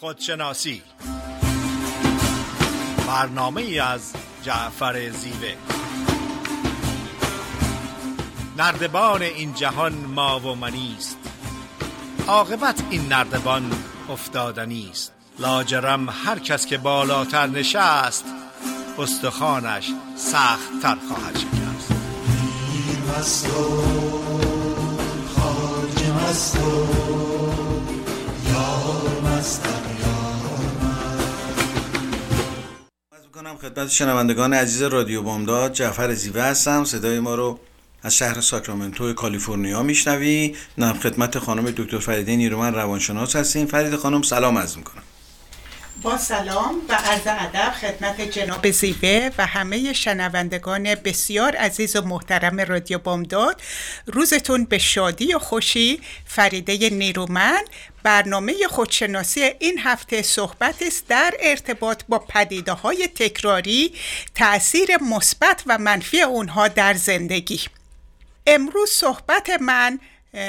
خودشناسی. برنامه از جعفر زیوه. نردبان این جهان ما و منیست عاقبت این نردبان افتادنی است. لاجرم هر کس که بالاتر نشست استخوانش سخت تر خواهد شکست. و خارج خدمت شنوندگان عزیز رادیو بامداد جعفر زیوه هستم. صدای ما رو از شهر ساکرامنتو کالیفرنیا میشنوی. نام خدمت خانم دکتر فریده نیرومن روانشناس هستیم. فرید خانم سلام عرض می‌کنم. با سلام و عرض ادب خدمت جناب زیوه و همه شنوندگان بسیار عزیز و محترم رادیو بامداد. روزتون به شادی و خوشی فریده نیرومن برنامه خودشناسی این هفته صحبت است در ارتباط با پدیده های تکراری تاثیر مثبت و منفی اونها در زندگی. امروز صحبت من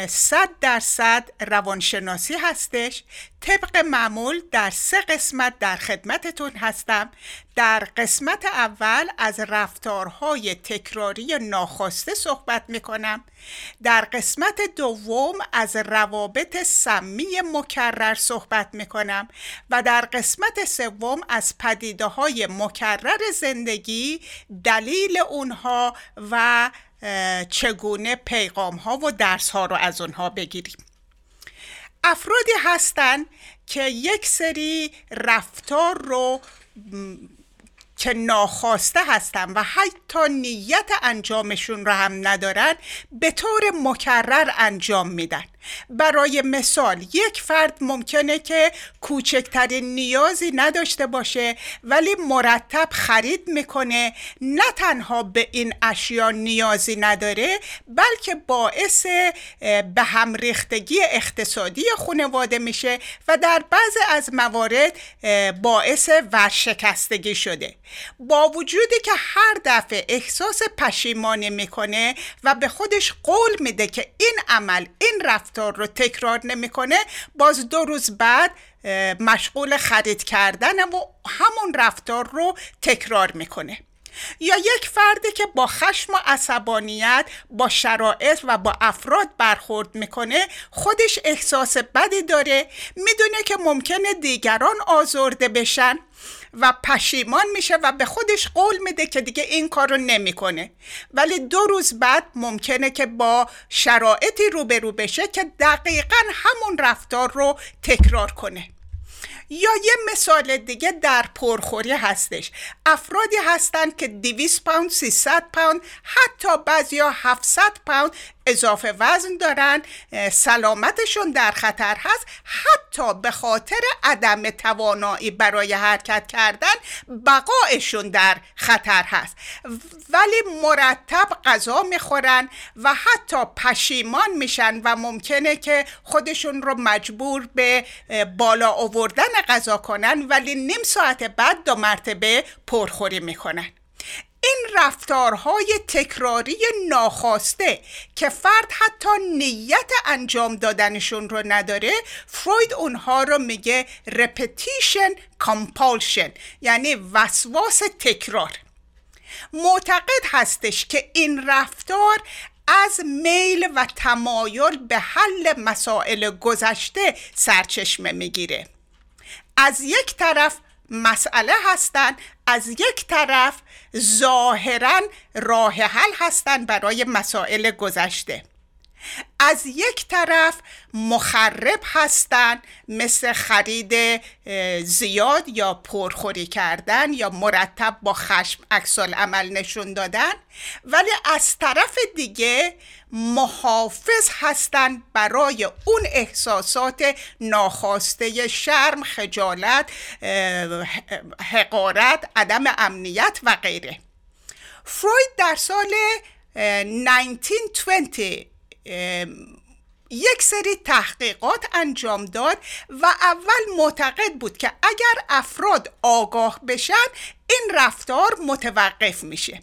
صد درصد روانشناسی هستش. طبق معمول در سه قسمت در خدمتتون هستم. در قسمت اول از رفتارهای تکراری ناخواسته صحبت می‌کنم. در قسمت دوم از روابط سمی مکرر صحبت می‌کنم و در قسمت سوم از پدیده های مکرر زندگی دلیل اونها و چگونه پیغام ها و درس ها رو از اونها بگیریم. افرادی هستن که یک سری رفتار رو که ناخواسته هستن و حتی نیت انجامشون رو هم ندارن به طور مکرر انجام میدن. برای مثال یک فرد ممکنه که کوچکترین نیازی نداشته باشه ولی مرتب خرید می‌کنه. نه تنها به این اشیا نیازی نداره بلکه باعث به هم ریختگی اقتصادی خانواده میشه و در بعض از موارد باعث ورشکستگی شده. با وجودی که هر دفعه احساس پشیمانی می‌کنه و به خودش قول میده که این عمل این رفتار رو تکرار نمی‌کنه. باز دو روز بعد مشغول خرید کردن و همون رفتار رو تکرار می‌کنه. یا یک فردی که با خشم و عصبانیت با شرایط و با افراد برخورد می‌کنه خودش احساس بدی داره می‌دونه که ممکنه دیگران آزرده بشن. و پشیمان میشه و به خودش قول میده که دیگه این کار رو نمی‌کنه. ولی دو روز بعد ممکنه که با شرایطی روبرو بشه که دقیقا همون رفتار رو تکرار کنه. یا یه مثال دیگه در پرخوری هستش. افرادی هستند که 200 پوند 300 پوند حتی بعضی ها 700 پوند اضافه وزن دارن سلامتشون در خطر هست. حتی به خاطر عدم توانایی برای حرکت کردن بقایشون در خطر هست. ولی مرتب غذا می‌خورن و حتی پشیمان میشن و ممکنه که خودشون رو مجبور به بالا آوردن غذا کنن ولی نیم ساعت بعد دو مرتبه پرخوری می‌کنن. این رفتارهای تکراری ناخواسته که فرد حتی نیت انجام دادنشون رو نداره فروید اونها رو میگه repetition compulsion یعنی وسواس تکرار. معتقد هستش که این رفتار از میل و تمایل به حل مسائل گذشته سرچشمه می‌گیره. از یک طرف مسئله هستند از یک طرف ظاهرا راه حل هستند برای مسائل گذشته. از یک طرف مخرب هستند مثل خرید زیاد یا پرخوری کردن یا مرتب با خشم عکس عمل نشون دادن. ولی از طرف دیگه محافظ هستند برای اون احساسات ناخواسته شرم خجالت حقارت عدم امنیت و غیره. فروید در سال 1920 یک سری تحقیقات انجام داد و اول معتقد بود که اگر افراد آگاه بشن این رفتار متوقف میشه.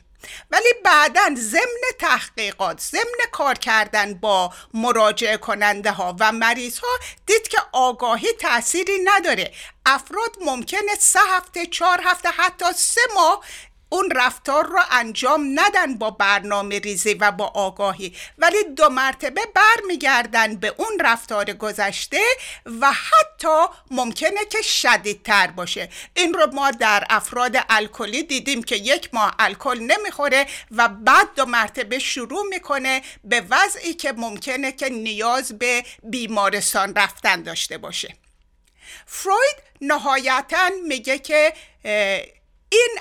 ولی بعدا ضمن تحقیقات ضمن کار کردن با مراجعه کننده ها و مریض ها دید که آگاهی تأثیری نداره. افراد ممکنه سه هفته چهار هفته حتی سه ماه اون رفتار رو انجام ندن با برنامه ریزی و با آگاهی. ولی دو مرتبه برمیگردن به اون رفتار گذشته و حتی ممکنه که شدیدتر باشه. این رو ما در افراد الکلی دیدیم که یک ماه الکل نمی‌خوره و بعد دو مرتبه شروع می‌کنه به وضعی که ممکنه که نیاز به بیمارستان رفتن داشته باشه. فروید نهایتا میگه که این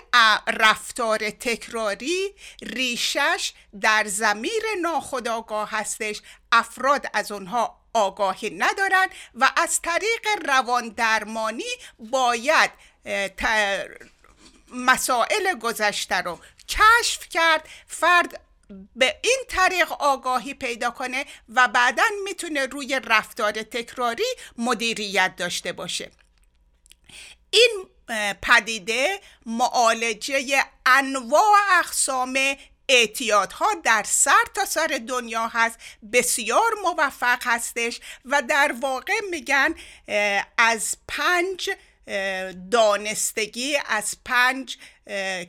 رفتار تکراری ریشش در زمیر ناخودآگاه هستش. افراد از اونها آگاهی ندارن و از طریق روان درمانی باید مسائل گذشته رو کشف کرد. فرد به این طریق آگاهی پیدا کنه و بعدا می‌تونه روی رفتار تکراری مدیریت داشته باشه. این پدیده معالجه انواع اقسام اعتیادها در سر تا سر دنیا هست. بسیار موفق هستش و در واقع میگن از پنج دانستگی از پنج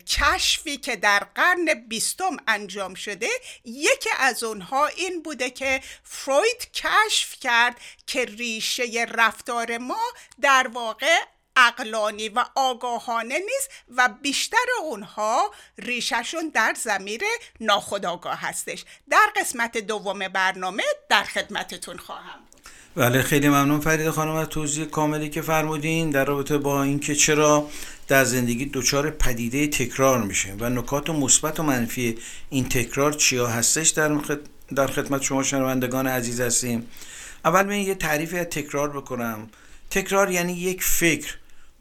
کشفی که در قرن بیستم انجام شده یکی از اونها این بوده که فروید کشف کرد که ریشه رفتار ما در واقع اقلانی و آگاهانه نیست و بیشتر اونها ریششون در زمیر ناخودآگاه هستش. در قسمت دوم برنامه در خدمتتون خواهم بله خیلی ممنون فرید خانم از توضیح کاملی که فرمودین در رابطه با اینکه چرا در زندگی دچار پدیده تکرار میشه و نکات مثبت و منفی این تکرار چیا هستش در در خدمت شما شنوندگان عزیز هستیم. اول من یه تعریفی از تکرار بکنم. تکرار یعنی یک فکر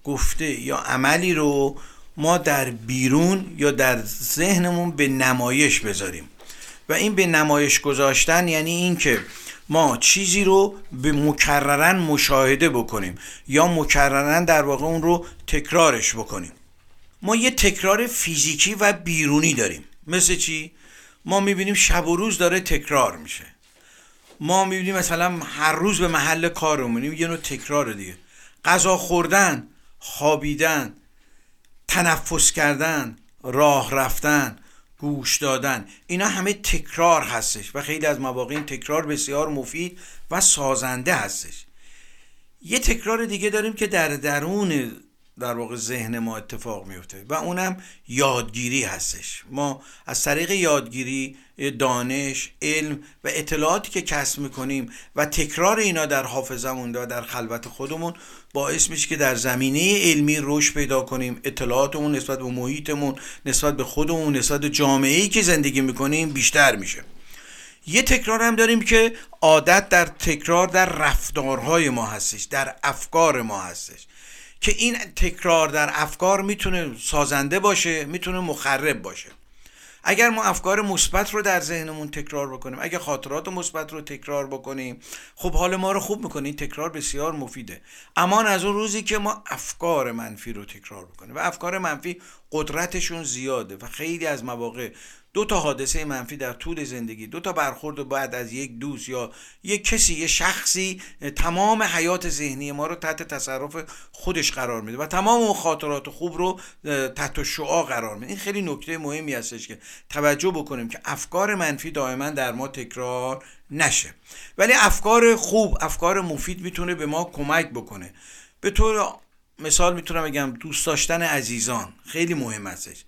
گفته یا عملی رو ما در بیرون یا در ذهنمون به نمایش بذاریم. و این به نمایش گذاشتن یعنی اینکه ما چیزی رو به مکررن مشاهده بکنیم یا مکررن در واقع اون رو تکرارش بکنیم. ما یه تکرار فیزیکی و بیرونی داریم. مثل چی؟ ما می‌بینیم شب و روز داره تکرار میشه. ما می‌بینیم مثلا هر روز به محل کارمونیم یه نوع تکرار دیگه. غذا خوردن خوابیدن تنفس کردن راه رفتن گوش دادن اینا همه تکرار هستش و خیلی از مواقع این تکرار بسیار مفید و سازنده هستش. یه تکرار دیگه داریم که در درون در واقع ذهن ما اتفاق میفته و اونم یادگیری هستش. ما از طریق یادگیری دانش علم و اطلاعاتی که کسب می‌کنیم و تکرار اینا در حافظمون و در خلوت خودمون باعث میشه که در زمینه علمی رشد پیدا کنیم اطلاعاتمون نسبت به محیطمون نسبت به خودمون نسبت به جامعه ای که زندگی می‌کنیم بیشتر میشه. یه تکرار هم داریم که عادت در تکرار در رفتارهای ما هستش در افکار ما هستش. که این تکرار در افکار می‌تونه سازنده باشه می‌تونه مخرب باشه. اگر ما افکار مثبت رو در ذهنمون تکرار بکنیم اگر خاطرات مثبت رو تکرار بکنیم خب حال ما رو خوب می‌کنه. این تکرار بسیار مفیده. اما از اون روزی که ما افکار منفی رو تکرار بکنیم. و افکار منفی قدرتشون زیاده و خیلی از مواقع دو تا حادثه منفی در طول زندگی دو تا برخورد بعد از یک دوست یا یک کسی یه شخصی تمام حیات ذهنی ما رو تحت تصرف خودش قرار میده و تمام اون خاطرات خوب رو تحت شعا قرار میده. این خیلی نکته مهمی هستش که توجه بکنیم که افکار منفی دائما در ما تکرار نشه. ولی افکار خوب افکار مفید می‌تونه به ما کمک بکنه. به طور مثال می‌تونم بگم دوست داشتن عزیزان خیلی مهم هستش.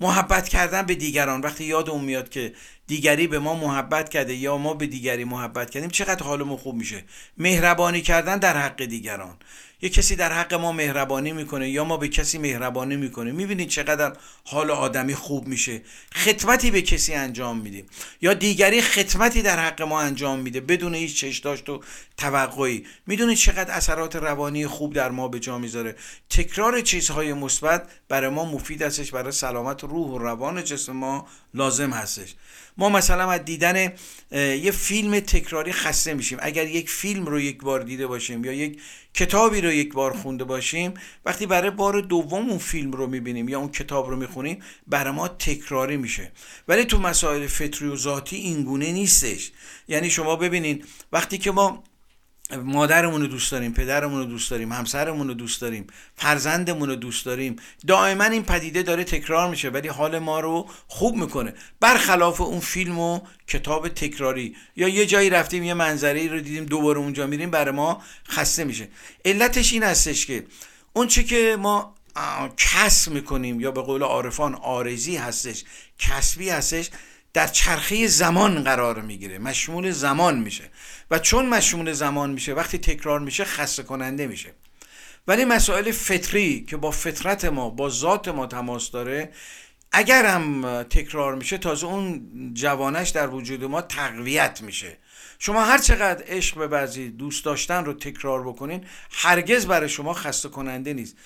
محبت کردن به دیگران. وقتی یاد اون میاد که دیگری به ما محبت کرده یا ما به دیگری محبت کردیم چقدر حالمون خوب میشه. مهربانی کردن در حق دیگران. یه کسی در حق ما مهربانی می‌کنه یا ما به کسی مهربانی می‌کنه می‌بینید چقدر حال آدمی خوب میشه. خدمتی به کسی انجام میدیم. یا دیگری خدمتی در حق ما انجام میده بدون هیچ چش داشت و توقعی. می‌دونید چقدر اثرات روانی خوب در ما به جا می‌ذاره. تکرار چیزهای مثبت برای ما مفید هستش برای سلامت روح و روان جسم ما لازم هستش. ما مثلا از دیدن یه فیلم تکراری خسته میشیم. اگر یک فیلم رو یک بار دیده باشیم یا یک کتابی رو یک بار خونده باشیم وقتی برای بار دوم اون فیلم رو می‌بینیم یا اون کتاب رو می‌خونیم برای ما تکراری میشه. ولی تو مسائل فطری و ذاتی اینگونه نیستش. یعنی شما ببینین وقتی که ما مادرمون رو دوست داریم پدرمون رو دوست داریم همسرمون رو دوست داریم فرزندمون رو دوست داریم. دائما این پدیده داره تکرار میشه ولی حال ما رو خوب می‌کنه. برخلاف اون فیلم و کتاب تکراری یا یه جایی رفتیم یه منظره رو دیدیم دوباره اونجا میریم برای ما خسته میشه. علتش این هستش که اون چی که ما کسب می‌کنیم یا به قول عارفان آرزی هستش کسبی هستش در چرخه زمان قرار می‌گیره. مشمول زمان میشه. و چون مشمول زمان میشه وقتی تکرار میشه خسته کننده میشه. ولی مسائل فطری که با فطرت ما با ذات ما تماس داره اگر هم تکرار میشه تازه اون جوانش در وجود ما تقویت میشه. شما هر چقدر عشق ببرزید دوست داشتن رو تکرار بکنین هرگز برای شما خسته کننده نیست.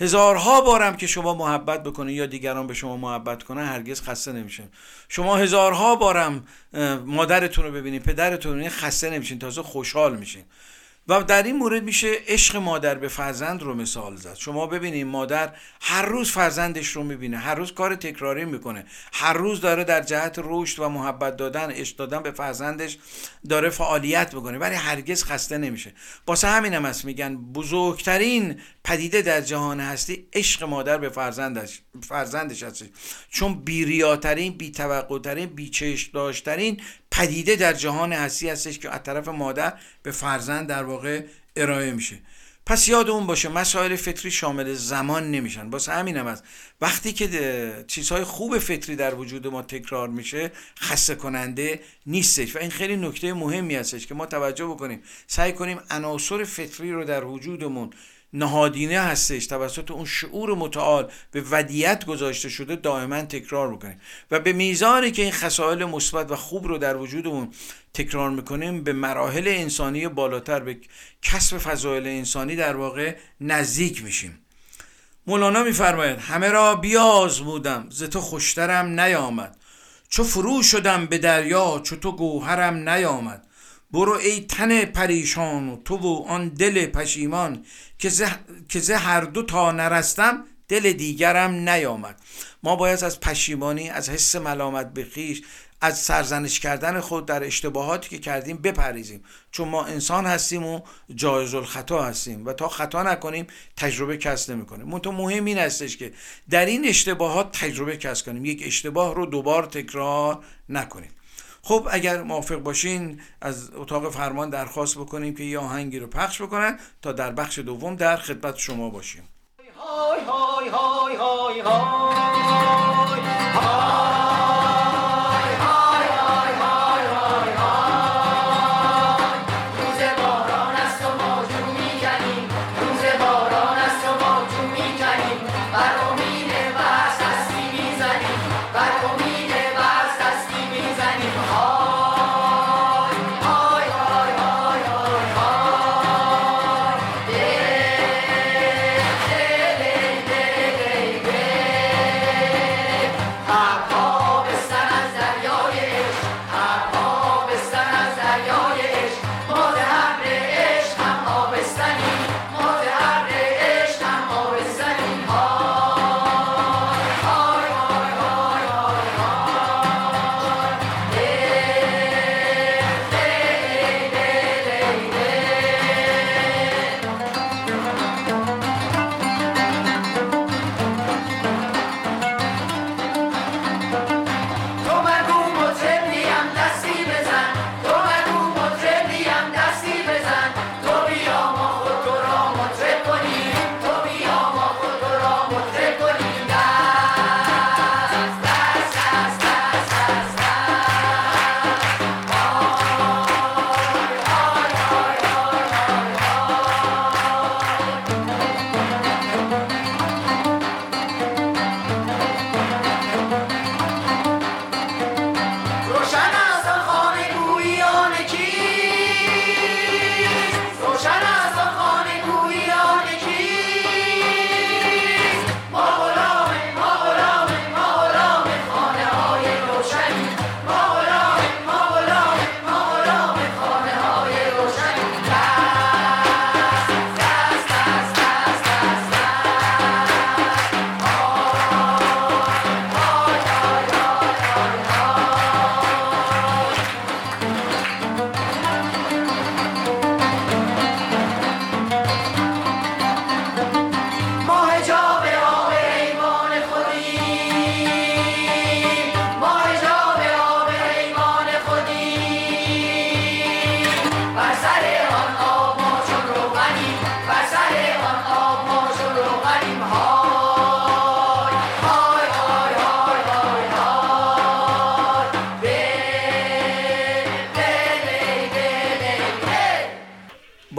هزارها بارم که شما محبت بکنید یا دیگران به شما محبت کنن هرگز خسته نمیشین. شما هزارها بارم مادرتون رو ببینید پدرتون رو خسته نمیشین تازه خوشحال میشین. و در این مورد میشه عشق مادر به فرزند رو مثال زد. شما ببینید مادر هر روز فرزندش رو می‌بینه هر روز کار تکراری می‌کنه هر روز داره در جهت رشد و محبت دادن عشق دادن به فرزندش داره فعالیت بکنه ولی هرگز خسته نمیشه. واسه همین هم هست میگن بزرگترین پدیده در جهان هستی عشق مادر به فرزندش فرزندش هست چون بیریاترین بیتوقعترین بیچشم داشترین پدیده در جهان هستی هستش که از طرف مادر به فرزند در واقع ارائه میشه. پس یاد اون باشه مسائل فطری شامل زمان نمیشن. واسه همین هم هست. وقتی که چیزهای خوب فطری در وجود ما تکرار میشه خسته کننده نیستش. و این خیلی نکته مهمی هستش که ما توجه بکنیم. سعی کنیم عناصر فطری رو در وجودمون نهادینه هستش توسط اون شعور متعال به ودیت گذاشته شده دائما تکرار بکنیم. و به میزانی که این خصائل مثبت و خوب رو در وجودمون تکرار می‌کنیم به مراحل انسانی بالاتر به کسب فضایل انسانی در واقع نزدیک میشیم. مولانا میفرماید همه را بیازمودم ز تو خوشترم نیامد. چو فرو شدم به دریا چو تو گوهرم نیامد. برو ای تن پریشان و تو و آن دل پشیمان که زه هر دو تا نرستم دل دیگرم نیامد. ما باید از پشیمانی از حس ملامت به خیش از سرزنش کردن خود در اشتباهاتی که کردیم بپریزیم چون ما انسان هستیم و جایز الخطا هستیم و تا خطا نکنیم تجربه کسب نمی‌کنیم. منتها مهم این هستش که در این اشتباهات تجربه کسب کنیم. یک اشتباه رو دوبار تکرار نکنیم. خب اگر موافق باشین از اتاق فرمان درخواست بکنیم که یه آهنگی رو پخش بکنن تا در بخش دوم در خدمت شما باشیم های های های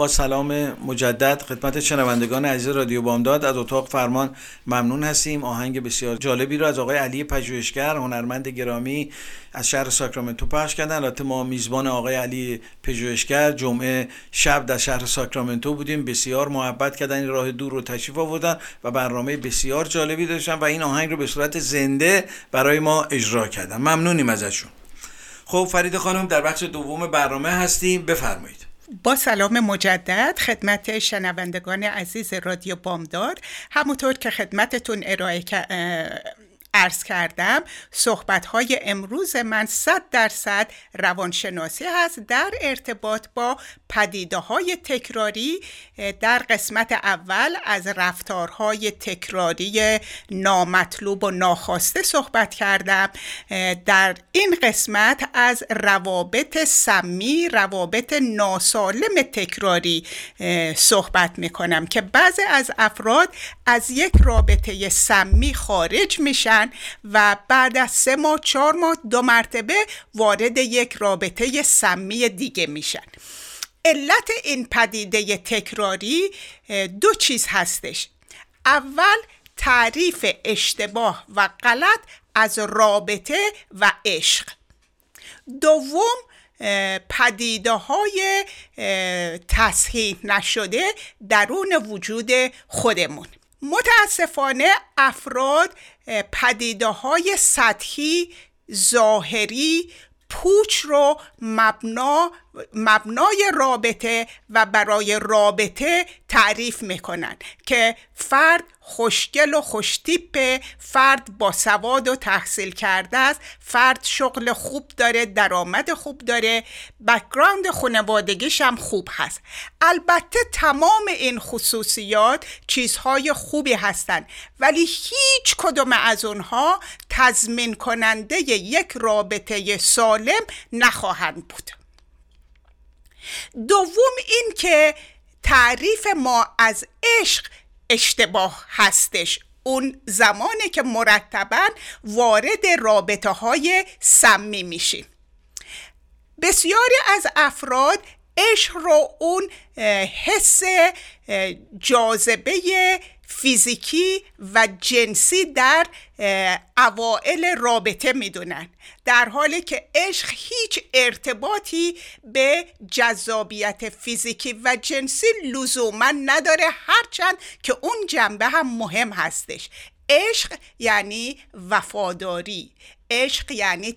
سلام مجدد خدمت شنوندگان عزیز رادیو بامداد. از اتاق فرمان ممنون هستیم. آهنگ بسیار جالبی رو از آقای علی پژوهشگر هنرمند گرامی از شهر ساکرامنتو پخش کردن. البته ما میزبان آقای علی پژوهشگر جمعه شب در شهر ساکرامنتو بودیم. بسیار محبت کردن این راه دور رو تشریف آوردن و برنامه بسیار جالبی داشتن و این آهنگ رو به صورت زنده برای ما اجرا کردن. ممنونیم ازشون. خب فرید خانم در بخش دوم برنامه هستیم. بفرمایید. با سلام مجدد خدمت شنوندگان عزیز رادیو بامداد همونطور که خدمتتون ارائه ارز کردم صحبت های امروز من صد درصد روانشناسی هست در ارتباط با پدیده های تکراری در قسمت اول از رفتارهای تکراری نامطلوب و ناخواسته صحبت کردم. در این قسمت از روابط سمی روابط ناسالم تکراری صحبت می‌کنم که بعضی از افراد از یک رابطه سمی خارج میشن. و بعد از سه ماه چهار ماه دو مرتبه وارد یک رابطه سمی دیگه میشن. علت این پدیده تکراری دو چیز هستش. اول تعریف اشتباه و غلط از رابطه و عشق. دوم پدیده های تصحیح نشده درون وجود خودمون. متاسفانه افراد پدیده های سطحی ظاهری پوچ رو مبنا مبنای رابطه و برای رابطه تعریف می‌کنن که فرد خوشگل و خوشتیپه فرد با سواد و تحصیل کرده است فرد شغل خوب داره درآمد خوب داره بکگراند خانوادگیش هم خوب هست. البته تمام این خصوصیات چیزهای خوبی هستند ولی هیچ کدوم از اونها تضمین کننده یک رابطه سالم نخواهند بود. دوم این که تعریف ما از عشق اشتباه هستش. اون زمانی که مرتبا وارد رابطه های سمی میشیم. بسیاری از افراد عشق رو اون حس جاذبه فیزیکی و جنسی در اوائل رابطه می‌دونن. در حالی که عشق هیچ ارتباطی به جذابیت فیزیکی و جنسی لزوما نداره هرچند که اون جنبه هم مهم هستش. عشق یعنی وفاداری. عشق یعنی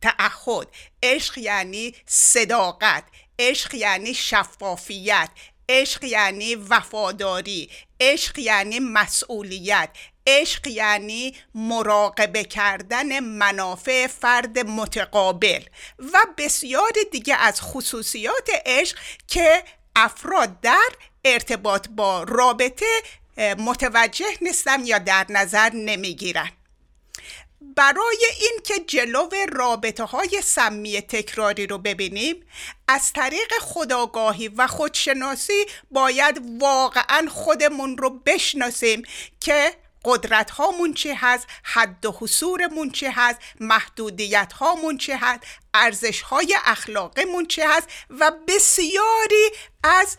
تعهد عشق یعنی صداقت. عشق یعنی شفافیت. عشق یعنی وفاداری عشق یعنی مسئولیت عشق یعنی مراقبه کردن منافع فرد متقابل و بسیار دیگه از خصوصیات عشق که افراد در ارتباط با رابطه متوجه نیستن یا در نظر نمی‌گیرن. برای اینکه جلو رابطه های سمی تکراری رو ببینیم از طریق خداگاهی و خودشناسی باید واقعا خودمون رو بشناسیم که قدرت هامون چه هست حد و حصورمون چه هست محدودیت هامون چه هست ارزش های اخلاقمون چه هست و بسیاری از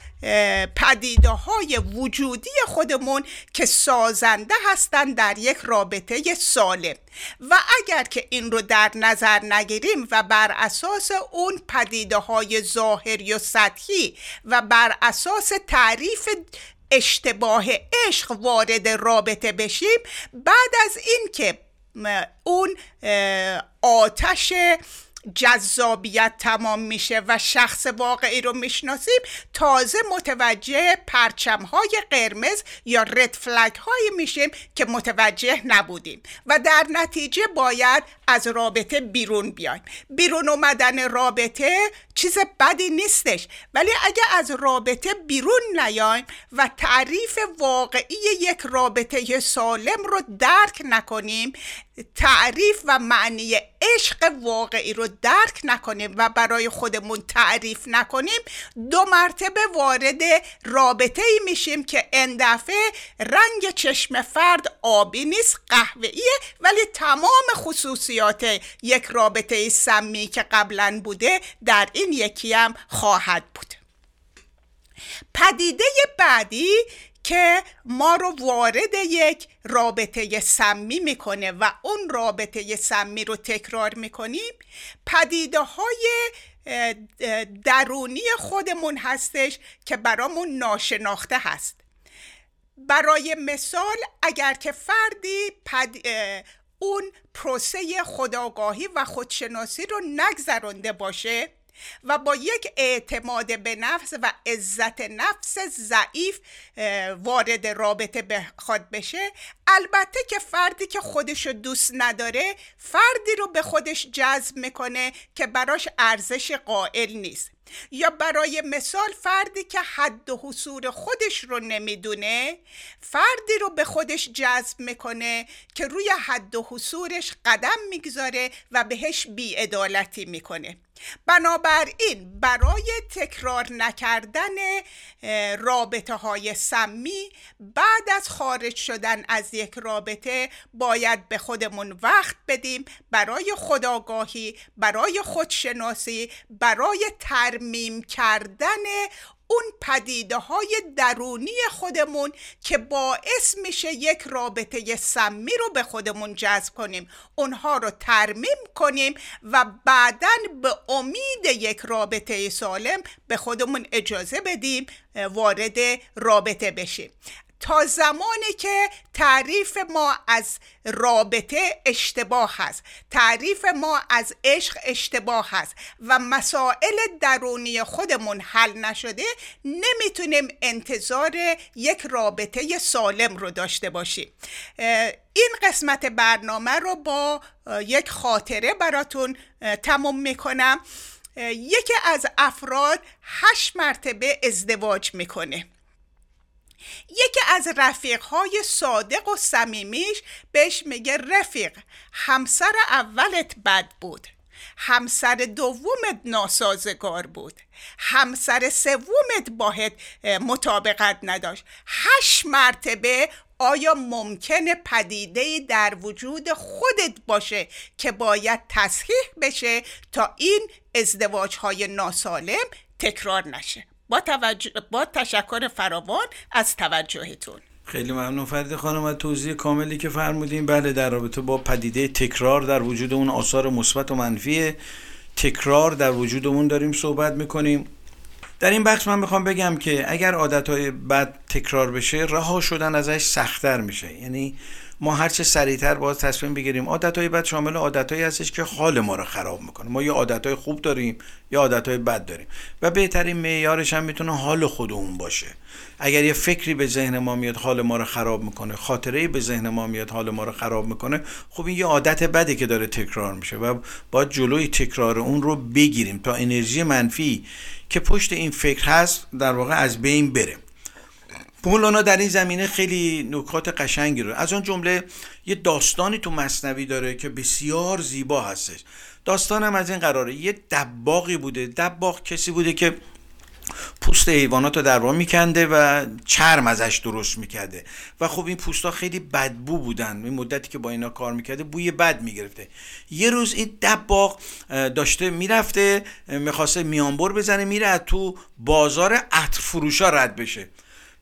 پدیده های وجودی خودمون که سازنده هستند در یک رابطه سالم. و اگر که این رو در نظر نگیریم و بر اساس اون پدیده های ظاهری و سطحی و بر اساس تعریف اشتباه عشق وارد رابطه بشیم بعد از این که اون آتش جذابیت تمام میشه و شخص واقعی رو می‌شناسیم. تازه متوجه پرچم های قرمز یا رد فلگ هایی میشیم که متوجه نبودیم و در نتیجه باید از رابطه بیرون بیایم. بیرون اومدن رابطه چیز بدی نیستش ولی اگه از رابطه بیرون نیایم و تعریف واقعی یک رابطه سالم رو درک نکنیم تعریف و معنی عشق واقعی رو درک نکنیم و برای خودمون تعریف نکنیم دو مرتبه وارد رابطه ای میشیم که اندفعه رنگ چشم فرد آبی نیست قهوه‌ایه ولی تمام خصوصیات یک رابطه سمی که قبلا بوده در این یکی هم خواهد بود. پدیده بعدی که ما رو وارد یک رابطه سمی می‌کنه و اون رابطه سمی رو تکرار می‌کنیم. پدیده های درونی خودمون هستش که برامون ناشناخته هست. برای مثال اگر که فردی پد... اون پروسه خداگاهی و خودشناسی رو نگذرانده باشه و با یک اعتماد به نفس و عزت نفس ضعیف وارد رابطه بخواد بشه. البته که فردی که خودش رو دوست نداره فردی رو به خودش جذب می‌کنه که براش ارزش قائل نیست. یا برای مثال فردی که حد و حصور خودش رو نمی‌دونه فردی رو به خودش جذب می‌کنه که روی حد و حصورش قدم می‌گذاره و بهش بیعدالتی می‌کنه. بنابراین برای تکرار نکردن رابطه های سمی بعد از خارج شدن از یک رابطه باید به خودمون وقت بدیم برای خداگاهی برای خودشناسی برای ترمیم کردن اون پدیده های درونی خودمون که باعث میشه یک رابطه سمی رو به خودمون جذب کنیم اونها رو ترمیم کنیم و بعدا به امید یک رابطه سالم به خودمون اجازه بدیم وارد رابطه بشیم. تا زمانی که تعریف ما از رابطه اشتباه هست تعریف ما از عشق اشتباه هست و مسائل درونی خودمون حل نشده نمی‌تونیم انتظار یک رابطه سالم رو داشته باشیم. این قسمت برنامه رو با یک خاطره براتون تموم می‌کنم. یکی از افراد هشت مرتبه ازدواج می‌کنه. یکی از رفیقهای صادق و صمیمیش بهش میگه رفیق همسر اولت بد بود. همسر دومت ناسازگار بود. همسر سومت باهت مطابقت نداشت. هشت مرتبه آیا ممکنه پدیده در وجود خودت باشه که باید تصحیح بشه تا این ازدواج های ناسالم تکرار نشه؟ با, توجه... با تشکر فراوان از توجهتون. خیلی ممنون فرید خانم از توضیح کاملی که فرمودین. بله در رابطه با پدیده تکرار در وجود اون آثار مثبت و منفی تکرار در وجودمون داریم صحبت می‌کنیم. در این بخش من می‌خوام بگم که اگر عادتهای بد تکرار بشه رها شدن ازش سختتر میشه. یعنی ما هرچه سریعتر باز تصمیم بگیریم. عادتهای بد شامل عادتهایی هستش که حال ما رو خراب می‌کنه. ما یه عادتهای خوب داریم یا عادتهای بد داریم. و بهترین معیارش هم می‌تونه حال خودمون باشه. اگر یه فکری به ذهن ما میاد حال ما رو خراب می‌کنه خاطره به ذهن ما میاد حال ما رو خراب می‌کنه خب این یه عادت بدی که داره تکرار میشه و باید جلوی تکرار اون رو بگیریم تا انرژی منفی که پشت این فکر هست در واقع از بین بره. مولانا در این زمینه خیلی نکات قشنگی رو از آن جمله یه داستانی تو مصنوی داره که بسیار زیبا هستش. داستانم از این قراره. یه دباقی بوده. دباغ کسی بوده که پوست حیوانات رو در میکنده و چرم ازش درست می‌کرده. و خب این پوست ها خیلی بدبو بودن. این مدتی که با اینا کار می‌کرده بوی بد می‌گرفته. یه روز این دباغ داشته می‌رفته می‌خواسته میانبر بزنه میره تو بازار عطر فروشا رد بشه.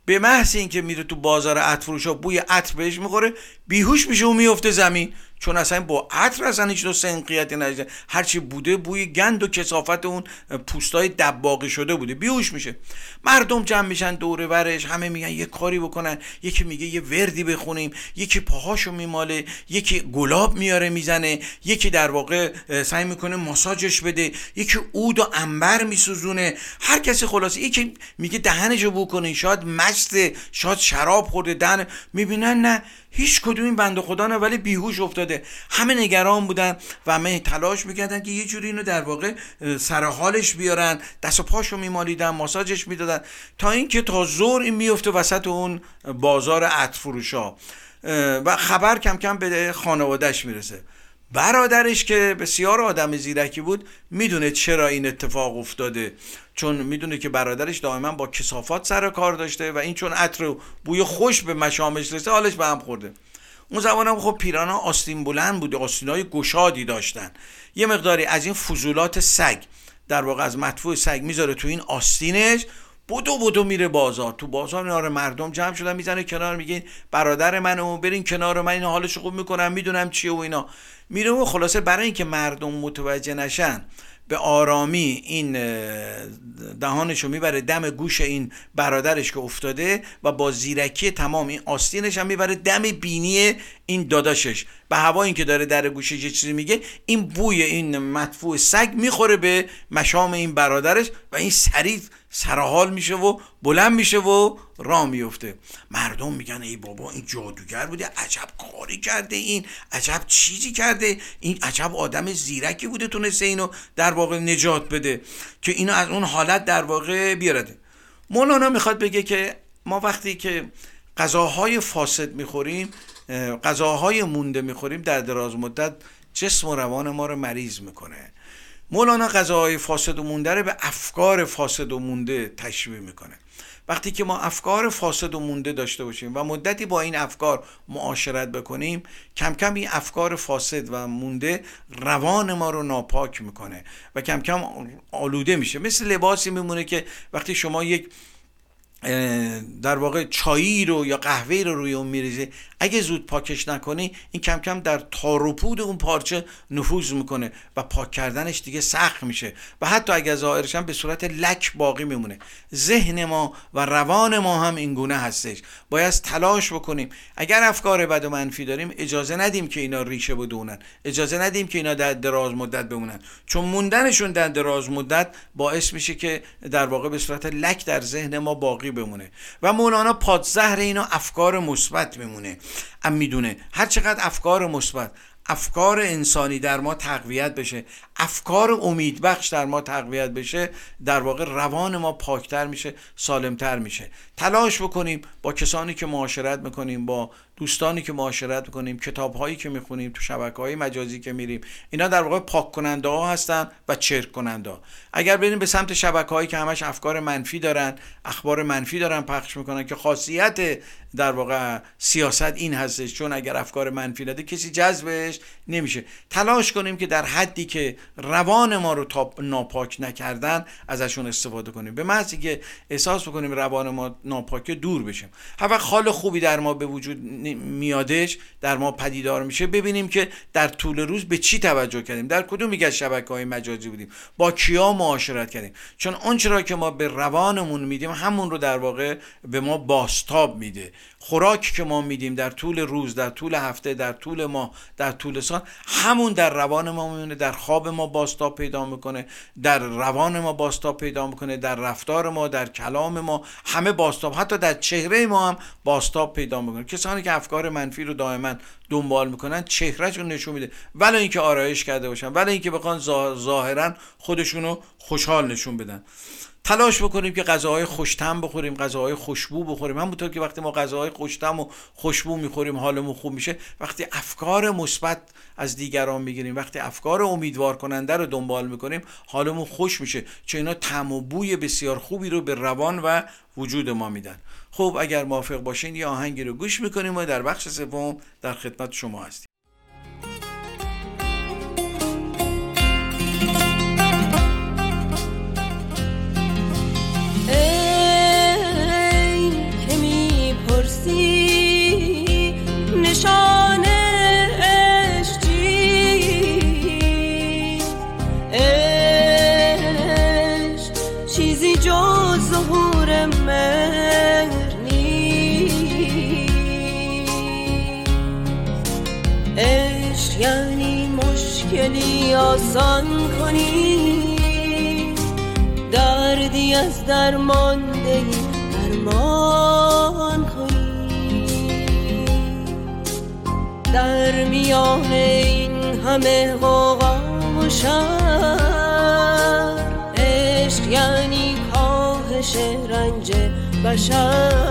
به محض اینکه میره تو بازار عطر فروشا بوی عطر بهش می‌خوره بیهوش میشه و میفته زمین. چون اصلا با عطر اصلا هیچ نوع سنقیتی نداشته هرچی بوده بوی گند و کسافت اون پوستای دباقی شده بوده. بیهوش میشه. مردم جمع میشن دوره ورش همه میگن یه کاری بکنن. یکی میگه یه وردی بخونیم. یکی پاهاشو میماله. یکی گلاب میاره می‌زنه. یکی در واقع سعی می‌کنه ماساجش بده. یکی عود و انبر میسوزونه. هر کسی خلاصه یکی میگه دهنشو بو کنه. شاید مست شاید شراب خورده دهن. می‌بینن نه. هیچ کدوم این بنده خدا نه ولی بیهوش افتاده. همه نگران بودن و همه تلاش می‌کردن که یه جوری اینو در واقع سر حالش بیارن. دست و پاشو میمالیدن ماساجش می‌دادن. تا اینکه تا زور این میفته وسط اون بازار عطر فروشا و خبر کم کم به خانوادهش می‌رسه. برادرش که بسیار آدم زیرکی بود می‌دونه چرا این اتفاق افتاده. چون می‌دونه که برادرش دائما با کسافات سر کار داشته و این چون عطر بوی خوش به مشامش رسه حالش به هم خورده. اون زمان هم خب پیرانا آستین بلند بوده های گشادی داشتن. یه مقداری از این فضولات سگ در واقع از مدفوع سگ می‌ذاره تو این آستینش بودو بودو میره بازار. تو بازار آره مردم جمع شدن می‌زنه کنار میگه برادر منو برین کنار من این حالش خوب می‌کنم می‌دونم چیه و اینا. میره و خلاصه برای اینکه مردم متوجه نشن به آرامی این دهانشو می‌بره دم گوش این برادرش که افتاده و با زیرکی تمام این آستینش هم می‌بره دم بینی این داداشش. به هوا این که داره در گوشه یه چیزی میگه این بوی این مدفوع سگ می‌خوره به مشام این برادرش و این سریع سرحال میشه و بلند میشه و را میفته. مردم میگن ای بابا این جادوگر بوده عجب کاری کرده این عجب چیزی کرده. این عجب آدم زیرکی بوده تونسته اینو در واقع نجات بده. که اینو از اون حالت در واقع بیارده مولانا می‌خواد بگه که ما وقتی که غذاهای فاسد می‌خوریم غذاهای مونده می‌خوریم در دراز مدت جسم و روان ما رو مریض می‌کنه. مولانا غذاهای فاسد و مونده رو به افکار فاسد و مونده تشبیه می‌کنه. وقتی که ما افکار فاسد و مونده داشته باشیم و مدتی با این افکار معاشرت بکنیم کم کم این افکار فاسد و مونده روان ما رو ناپاک می‌کنه و کم کم آلوده میشه. مثل لباسی میمونه که وقتی شما یک در واقع چایی رو یا قهوه رو روی اون میریزه اگه زود پاکش نکنی این کم کم در تاروپود اون پارچه نفوذ می‌کنه و پاک کردنش دیگه سخت میشه و حتی اگه ظاهرش هم به صورت لک باقی میمونه. ذهن ما و روان ما هم این گونه هستش. باید تلاش بکنیم. اگر افکار بد و منفی داریم اجازه ندیم که اینا ریشه بدونن. اجازه ندیم که اینا در دراز مدت بمونن. چون موندنشون در دراز مدت باعث میشه که در واقع به صورت لک در ذهن ما باقی بمونه. و مولانا پادزهر اینا افکار مثبت میمونه. ام می‌دونه. هر چقدر افکار مثبت افکار انسانی در ما تقویت بشه افکار امیدبخش در ما تقویت بشه در واقع روان ما پاکتر میشه سالمتر میشه. تلاش بکنیم با کسانی که معاشرت می‌کنیم با دوستانی که معاشرت می‌کنیم کتاب هایی که می‌خونیم تو شبکه های مجازی که میریم اینا در واقع پاک کننده ها هستن و چرک کننده ها. اگر بریم به سمت شبکه هایی که همش افکار منفی دارن اخبار منفی دارن پخش می‌کنن که خاصیت در واقع سیاست این هستش چون اگر افکار منفی نده کسی جذبش نمیشه. تلاش کنیم که در حدی که روان ما رو تا ناپاک نکردن ازشون استفاده کنیم. به محضی که احساس بکنیم روان ما ناپاکه دور بشیم. هر خال خوبی در ما به وجود میادش در ما پدیدار میشه. ببینیم که در طول روز به چی توجه کردیم؟ در کدوم یک شبکه های مجازی بودیم؟ با کیا معاشرت کردیم؟ چون آنچه را که ما به روانمون میدیم همون رو در واقع به ما باستاب میده. خوراکی که ما میدیم در طول روز در طول هفته در طول ماه در طول سال همون در روان ما میمونه در خواب ما باستاب پیدا می‌کنه در روان ما باستاب پیدا می‌کنه در رفتار ما در کلام ما همه باستاب حتی در چهره ما هم باستاب پیدا می‌کنه. کسانی که افکار منفی رو دائما دنبال می‌کنن چهرهشون نشون میده. ولی اینکه آرایش کرده باشن ولی اینکه بخوان ظاهرا خودشونو خوشحال نشون بدن. تلاش بکنیم که غذاهای خوشتم بخوریم غذاهای خوشبو بخوریم. همونطور که وقتی ما غذاهای خوشتم و خوشبو می‌خوریم حالمون خوب میشه وقتی افکار مثبت از دیگران می‌گیریم وقتی افکار امیدوار کننده رو دنبال می‌کنیم حالمون خوش میشه. چون اینا طعم و بوی بسیار خوبی رو به روان و وجود ما میدن. خب اگر موافق باشین یه آهنگی رو گوش می‌کنیم و در بخش سوم در خدمت شما هستیم. آسان کنی. دردی از درمانده درمان کنی. در میان این همه غوغا و عشق یعنی کاهش رنج بشر.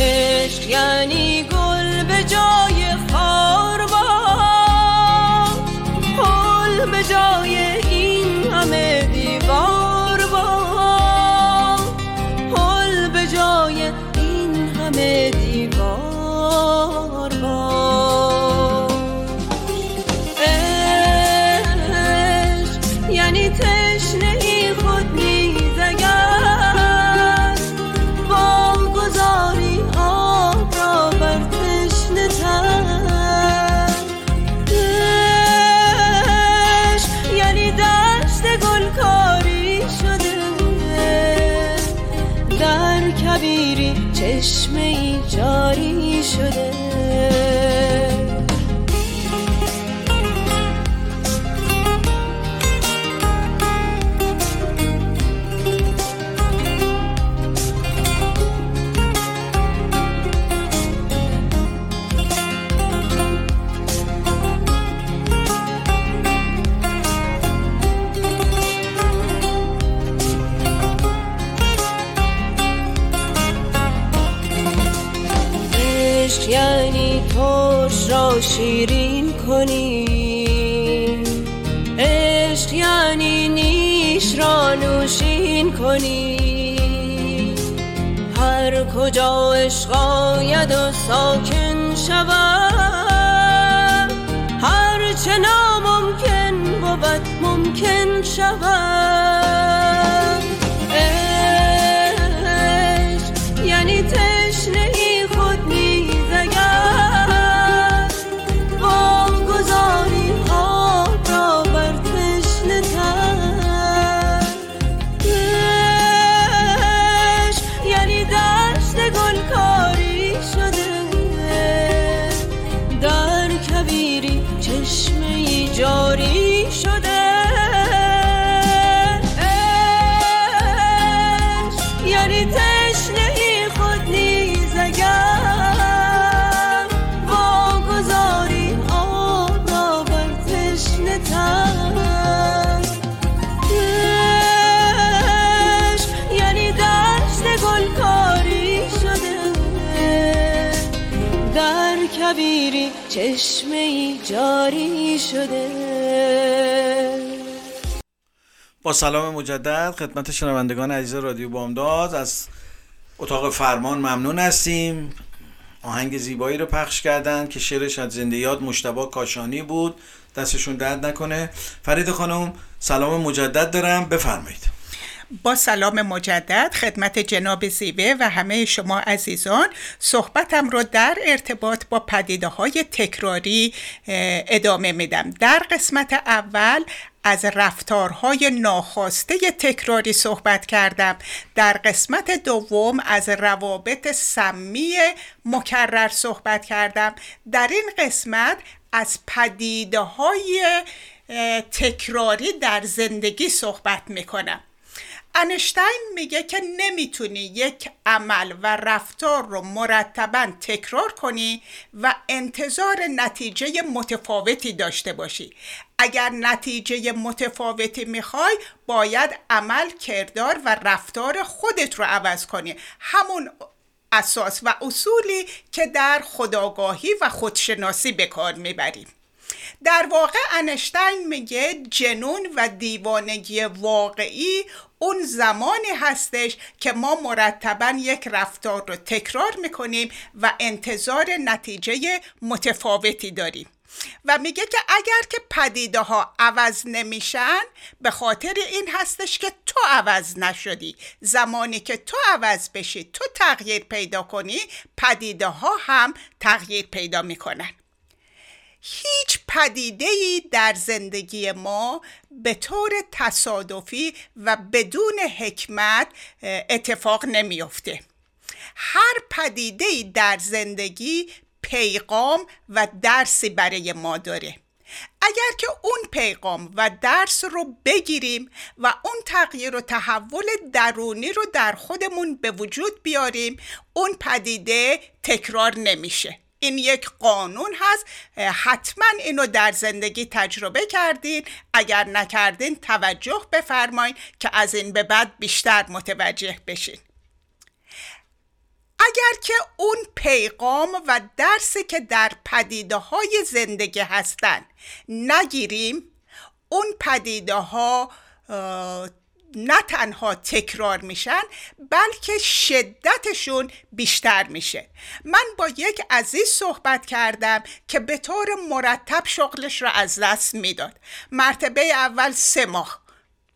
عشق یعنی کنی هر کجا عشق آید و ساکن شود هر چه ناممکن بود ممکن شود. جاری شده. با سلام مجدد خدمت شنوندگان عزیز رادیو بامداد. از اتاق فرمان ممنون هستیم. آهنگ زیبایی رو پخش کردن که شعرش از زنده یاد مشتبا کاشانی بود. دستشون درد نکنه. فرید خانم سلام مجدد دارم. بفرمایید. با سلام مجدد خدمت جناب زیوه و همه شما عزیزان. صحبتم رو در ارتباط با پدیده های تکراری ادامه میدم. در قسمت اول از رفتارهای ناخواسته تکراری صحبت کردم. در قسمت دوم از روابط سمی مکرر صحبت کردم. در این قسمت از پدیده های تکراری در زندگی صحبت می‌کنم. انشتین میگه که نمی‌تونی یک عمل و رفتار رو مرتبا تکرار کنی و انتظار نتیجه متفاوتی داشته باشی. اگر نتیجه متفاوتی می‌خوای باید عمل کردار و رفتار خودت رو عوض کنی. همون اساس و اصولی که در خداگاهی و خودشناسی به کار می‌بریم در واقع انشتین میگه جنون و دیوانگی واقعی اون زمانی هستش که ما مرتبا یک رفتار رو تکرار می‌کنیم و انتظار نتیجه متفاوتی داریم. و میگه که اگر که پدیده ها عوض نمیشن به خاطر این هستش که تو عوض نشدی. زمانی که تو عوض بشی تو تغییر پیدا کنی پدیده ها هم تغییر پیدا می‌کنن. هیچ پدیده ای در زندگی ما به طور تصادفی و بدون حکمت اتفاق نمیافته. هر پدیده ای در زندگی پیغام و درسی برای ما داره. اگر که اون پیغام و درس رو بگیریم و اون تغییر و تحول درونی رو در خودمون به وجود بیاریم اون پدیده تکرار نمیشه. این یک قانون هست. حتما اینو در زندگی تجربه کردین. اگر نکردین توجه بفرمایید که از این به بعد بیشتر متوجه بشین. اگر که اون پیغام و درسی که در پدیده های زندگی هستن نگیریم اون پدیده ها نه تنها تکرار میشن بلکه شدتشون بیشتر میشه. من با یک عزیز صحبت کردم که به طور مرتب شغلش را از دست می‌داد. مرتبه اول سه ماه.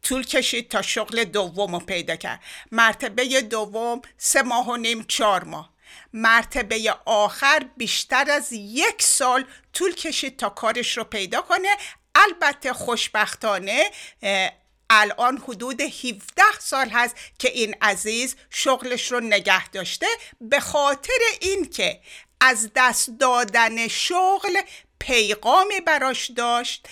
طول کشید تا شغل دوم رو پیدا کرد. مرتبه دوم سه ماه و نیم چهار ماه. مرتبه آخر بیشتر از یک سال طول کشید تا کارش رو پیدا کنه. البته خوشبختانه الان حدود 17 سال هست که این عزیز شغلش رو نگه داشته به خاطر اینکه از دست دادن شغل پیغامی براش داشت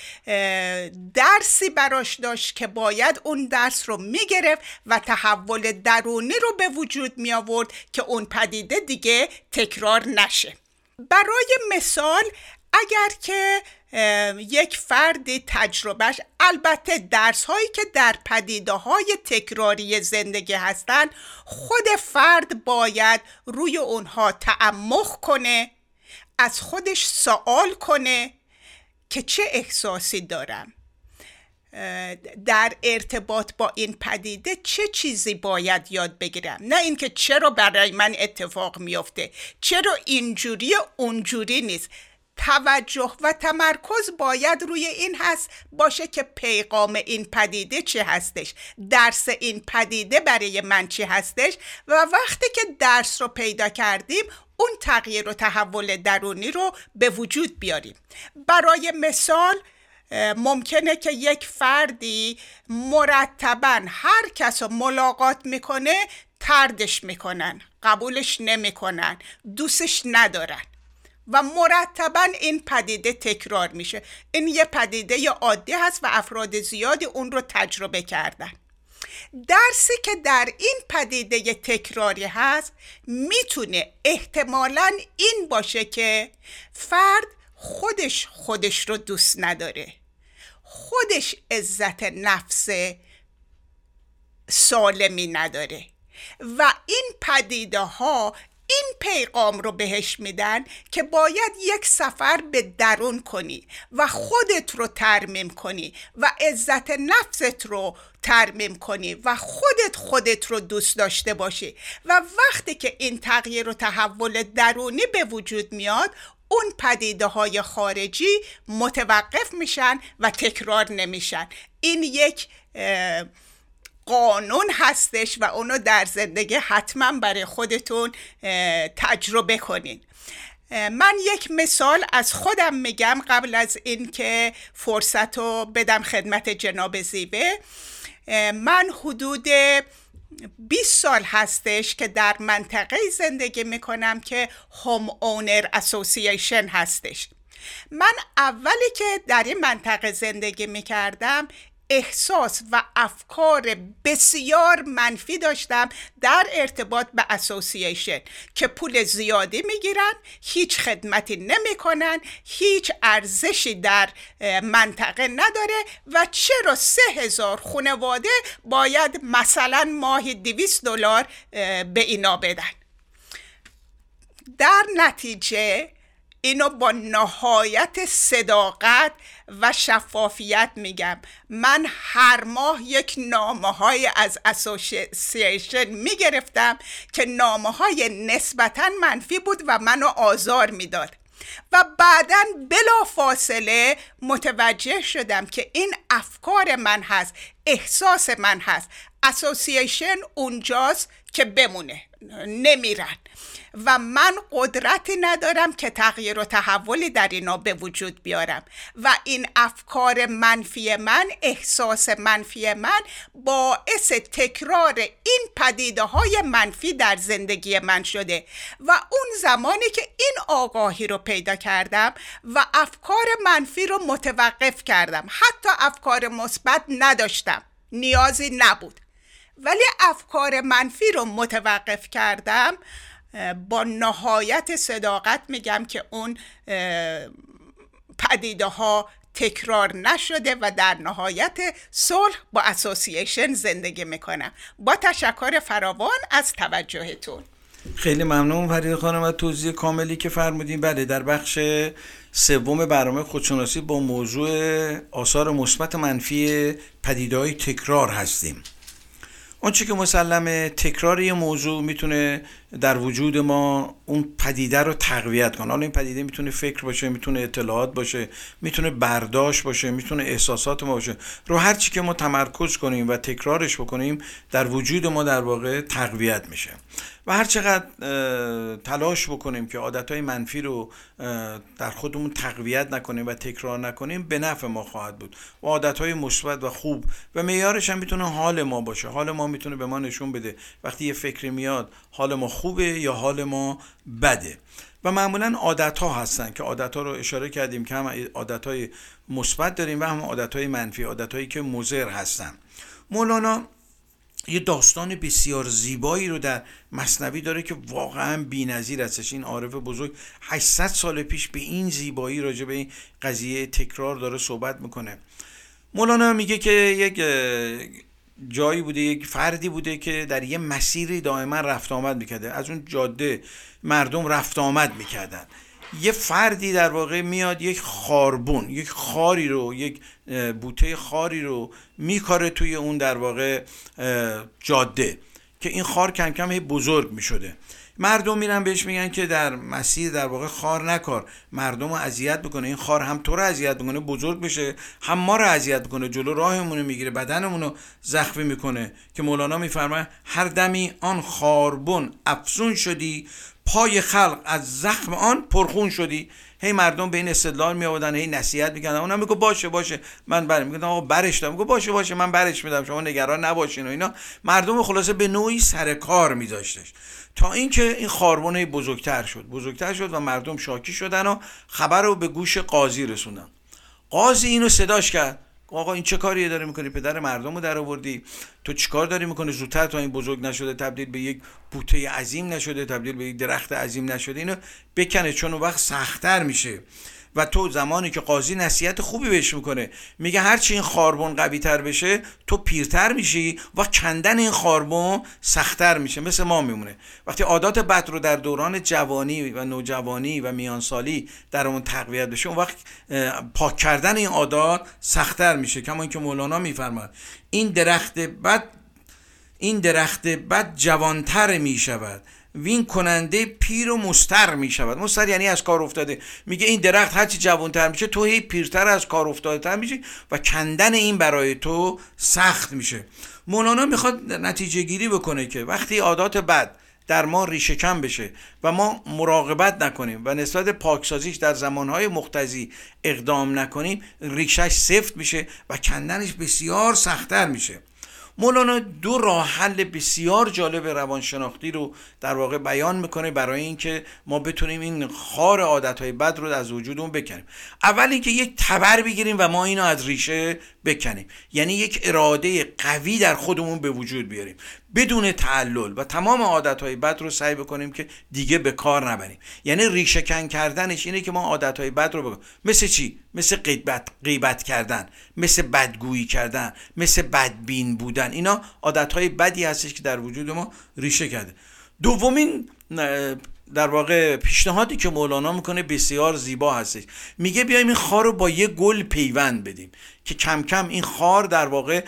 درسی براش داشت که باید اون درس رو می‌گرفت و تحول درونی رو به وجود می آورد که اون پدیده دیگه تکرار نشه. برای مثال اگر که یک فردی تجربهش البته درس هایی که در پدیده های تکراری زندگی هستند خود فرد باید روی اونها تعمق کنه از خودش سوال کنه که چه احساسی دارم. در ارتباط با این پدیده چه چیزی باید یاد بگیرم؟ نه اینکه چرا برای من اتفاق میفته چرا اینجوری اونجوری نیست. توجه و تمرکز باید روی این هست باشه که پیغام این پدیده چی هستش درس این پدیده برای من چی هستش و وقتی که درس رو پیدا کردیم اون تغییر و تحول درونی رو به وجود بیاریم. برای مثال ممکنه که یک فردی مرتبا هر کس رو ملاقات می‌کنه تردش می‌کنن قبولش نمی‌کنن دوستش ندارن. و مرتبا این پدیده تکرار میشه. این یه پدیده عادی هست و افراد زیادی اون رو تجربه کردن. درسی که در این پدیده تکراری هست می‌تونه احتمالا این باشه که فرد خودش خودش رو دوست نداره. خودش عزت نفس سالمی نداره. و این پدیده ها این پیغام رو بهش میدن که باید یک سفر به درون کنی و خودت رو ترمیم کنی و عزت نفست رو ترمیم کنی و خودت خودت رو دوست داشته باشی. و وقتی که این تغییر و تحول درونی به وجود میاد اون پدیده های خارجی متوقف میشن و تکرار نمیشن. این یک قانون هستش و اونو در زندگی حتما برای خودتون تجربه کنین. من یک مثال از خودم میگم قبل از اینکه فرصت رو بدم خدمت جناب زیبه. من حدود 20 سال هستش که در منطقه زندگی می‌کنم که هوم اونر اسوسییشن هستش. من اولی که در این منطقه زندگی می‌کردم احساس و افکار بسیار منفی داشتم در ارتباط به اسوسییشن که پول زیادی می‌گیرن هیچ خدمتی نمی‌کنن هیچ ارزشی در منطقه نداره و چرا سه هزار خانواده باید مثلا ماهی دویست دلار به اینا بدن؟ در نتیجه اینو با نهایت صداقت و شفافیت میگم. من هر ماه یک نامه های از اسوسییشن می‌گرفتم که نامه های نسبتا منفی بود و منو آزار می‌داد. و بعدا بلا فاصله متوجه شدم که این افکار من هست احساس من هست. اسوسییشن اونجاست که بمونه نمیرن. و من قدرتی ندارم که تغییر و تحولی در اینا به وجود بیارم. و این افکار منفی من احساس منفی من باعث تکرار این پدیده های منفی در زندگی من شده. و اون زمانی که این آگاهی رو پیدا کردم و افکار منفی رو متوقف کردم. حتی افکار مثبت نداشتم. نیازی نبود. ولی افکار منفی رو متوقف کردم با نهایت صداقت میگم که اون پدیده ها تکرار نشده و در نهایت صلح با اسوسییشن زندگی می‌کنم با تشکر فراوان از توجهتون. خیلی ممنون فرید خانم و توضیح کاملی که فرمودین. بله در بخش سوم برنامه خودشناسی با موضوع آثار مثبت منفی پدیده تکرار هستیم. آنچه که مسلمه تکرار یه موضوع می‌تونه در وجود ما اون پدیده رو تقویت کنه. حالا این پدیده می‌تونه فکر باشه می‌تونه اطلاعات باشه می‌تونه برداشت باشه می‌تونه احساسات ما باشه. رو هر چی که ما تمرکز کنیم و تکرارش بکنیم در وجود ما در واقع تقویت میشه. و هر چقدر تلاش بکنیم که عادتهای منفی رو در خودمون تقویت نکنیم و تکرار نکنیم به نفع ما خواهد بود. و عادتهای مثبت و خوب. و معیارش هم می‌تونه حال ما باشه. حال ما می‌تونه به ما نشون بده. وقتی یه فکری میاد حال ما خوبه یا حال ما بده. و معمولا عادت ها هستن که عادت ها رو اشاره کردیم که هم عادت های مثبت داریم و هم عادت های منفی عادت هایی که مضر هستن. مولانا یه داستان بسیار زیبایی رو در مصنوی داره که واقعا بی‌نظیر هستش این عارف بزرگ 800 سال پیش به این زیبایی راجع به این قضیه تکرار داره صحبت می‌کنه. مولانا میگه که یک جایی بوده یک فردی بوده که در یه مسیری دائما رفت آمد می‌کرده. از اون جاده مردم رفت آمد می‌کردن. یه فردی در واقع میاد یک خاربون یک خاری رو یک بوته خاری رو میکاره توی اون در واقع جاده که این خار کم کم بزرگ می‌شده. مردم میرن بهش میگن که در مسیر در واقع خار نکار. مردم رو اذیت بکنه این خار هم تو رو اذیت می‌کنه بزرگ بشه هم ما رو اذیت می‌کنه. جلو راهمون می‌گیره بدنمون رو زخمی می‌کنه. که مولانا میفرماید هر دمی آن خاربون افسون شدی پای خلق از زخم آن پرخون شدی. هی مردم به این استدلال می آوردن هی نصیحت می‌کردن. اونم میگه باشه باشه. من بر میگم آقا برش دادم میگه باشه باشه. من برش میدم. شما نگران نباشین و اینا. مردم خلاصه به نوعی سر کار میذاشتش. تا اینکه این خاربونه بزرگتر شد. بزرگتر شد و مردم شاکی شدن و خبر رو به گوش قاضی رسوندن. قاضی اینو صداش کرد. آقا این چه کاری داری می‌کنی؟ پدر مردم رو در آوردی تو چیکار داری می‌کنی؟ زودتر تا این بزرگ نشده تبدیل به یک بوته عظیم نشده تبدیل به یک درخت عظیم نشده. اینو بکنه چون وقت سختتر میشه. و تو زمانی که قاضی نصیحت خوبی بهش می‌کنه میگه هرچی این خاربون قوی تر بشه تو پیرتر میشی و کندن این خاربون سختتر میشه مثل ما میمونه. وقتی عادات بد رو در دوران جوانی و نوجوانی و میانسالی در اون تقویت بشه اون وقت پاک کردن این عادات سختتر میشه. کما اینکه مولانا میفرماد این درخت بد این درخت بد جوانتر می‌شود. وین کننده پیر و مستر می شود مستر یعنی از کار افتاده. میگه این درخت هرچی جوانتر میشه تو هی پیرتر از کار افتاده تر میشه و کندن این برای تو سخت میشه. مولانا می‌خواد نتیجه گیری بکنه که وقتی عادات بد در ما ریشه کم بشه و ما مراقبت نکنیم و نسبت پاکسازیش در زمانهای مختزی اقدام نکنیم ریشش سفت میشه و کندنش بسیار سختتر میشه. مولانا دو راه حل بسیار جالب روانشناختی رو در واقع بیان می‌کنه برای اینکه ما بتونیم این خار عادتهای بد رو از وجودمون بکنیم. اول اینکه یک تبر بگیریم و ما اینو از ریشه بکنیم. یعنی یک اراده قوی در خودمون به وجود بیاریم. بدون تعلل و تمام عادتهای بد رو سعی بکنیم که دیگه به کار نبریم. یعنی ریشه کن کردنش اینه که ما عادتهای بد رو بکنیم مثل چی؟ مثل غیبت غیبت کردن مثل بدگویی کردن مثل بدبین بودن. اینا عادتهای بدی هستش که در وجود ما ریشه کرده. دومین در واقع پیشنهادی که مولانا می‌کنه بسیار زیبا هستش. میگه بیایم این خار رو با یه گل پیوند بدیم که کم کم این خار در واقع